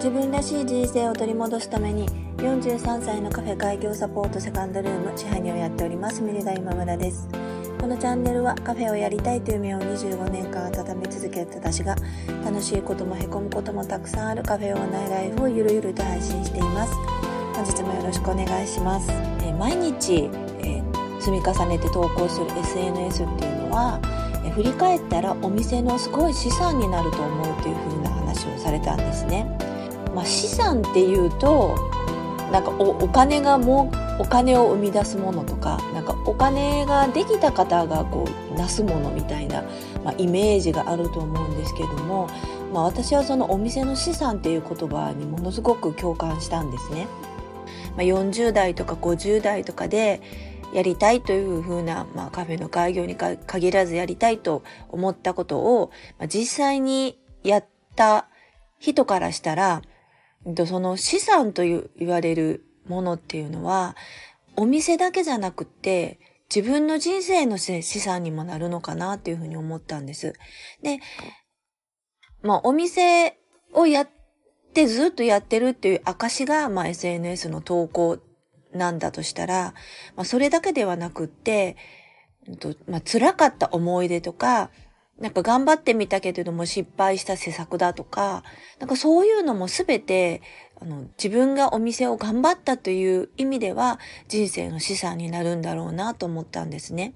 自分らしい人生を取り戻すために43歳のカフェ開業サポートセカンドルーム支配人をやっておりますミリダ今村です。このチャンネルはカフェをやりたいという夢を25年間温め続けた私が楽しいこともへこむこともたくさんあるカフェオーナーライフをゆるゆると配信しています。本日もよろしくお願いします、え毎日、え積み重ねて投稿する SNS っていうのはえ振り返ったらお店のすごい資産になると思うというふうな話をされたんですね、まあ、資産っていうとなんかおお金がもうお金を生み出すものとかなんかお金ができた方がこうなすものみたいな、まあ、イメージがあると思うんですけども、まあ、私はそのお店の資産っていう言葉にものすごく共感したんですね。まあ、40代とか50代とかでやりたいというふうな、まあ、カフェの開業に限らずやりたいと思ったことを、まあ、実際にやった人からしたら、その資産と言われるものっていうのは、お店だけじゃなくて、自分の人生の資産にもなるのかなっていうふうに思ったんです。で、まあ、お店をやってずっとやってるっていう証が、まあ、SNS の投稿なんだとしたら、まあ、それだけではなくって、まあ、辛かった思い出とか、なんか頑張ってみたけれども失敗した施策だとか、なんかそういうのもすべて、あの、自分がお店を頑張ったという意味では人生の資産になるんだろうなと思ったんですね。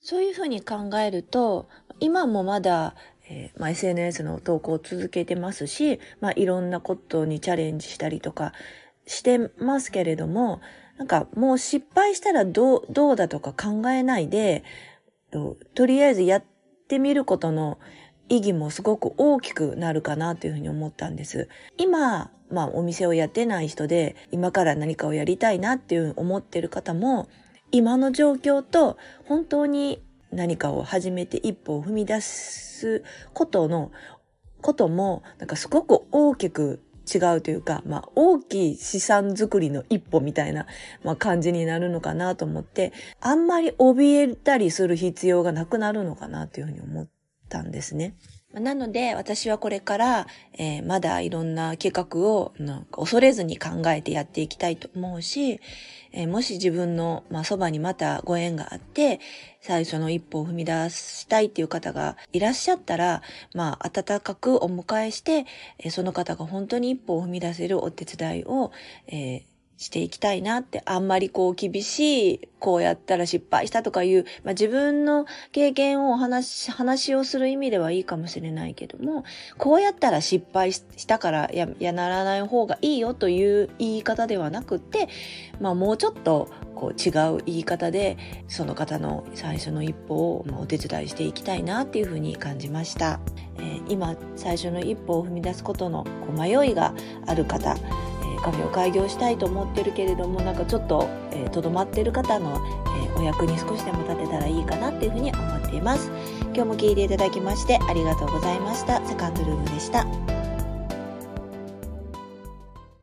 そういうふうに考えると、今もまだ、えー、まあ、SNS の投稿を続けてますし、まあ、いろんなことにチャレンジしたりとかしてますけれども、なんかもう失敗したらどう、どうだとか考えないで、とりあえずやってってみることの意義もすごく大きくなるかなというふうに思ったんです。今、まあお店をやってない人で今から何かをやりたいなっていう思ってる方も今の状況と本当に何かを始めて一歩を踏み出すことのこともなんかすごく大きく違うというか、まあ、大きい資産づくりの一歩みたいな、まあ、感じになるのかなと思って、あんまり怯えたりする必要がなくなるのかなというふうに思ってたんですね。なので、私はこれから、えー、まだいろんな計画をなんか恐れずに考えてやっていきたいと思うし、えー、もし自分の、まあ、そばにまたご縁があって、最初の一歩を踏み出したいっていう方がいらっしゃったら、まあ、温かくお迎えして、えー、その方が本当に一歩を踏み出せるお手伝いを、え、していきたいなって、あんまりこう厳しい、こうやったら失敗したとかいう、まあ、自分の経験を話、話をする意味ではいいかもしれないけども、こうやったら失敗したからや、やならない方がいいよという言い方ではなくて、まあもうちょっとこう違う言い方で、その方の最初の一歩をお手伝いしていきたいなっていうふうに感じました。えー、今、最初の一歩を踏み出すことのこう迷いがある方、カフェを開業したいと思ってるけれどもなんかちょっととど、えー、まってる方の、えー、お役に少しでも立てたらいいかなっていうふうに思っています。今日も聞いていただきましてありがとうございました。セカンドルームでした。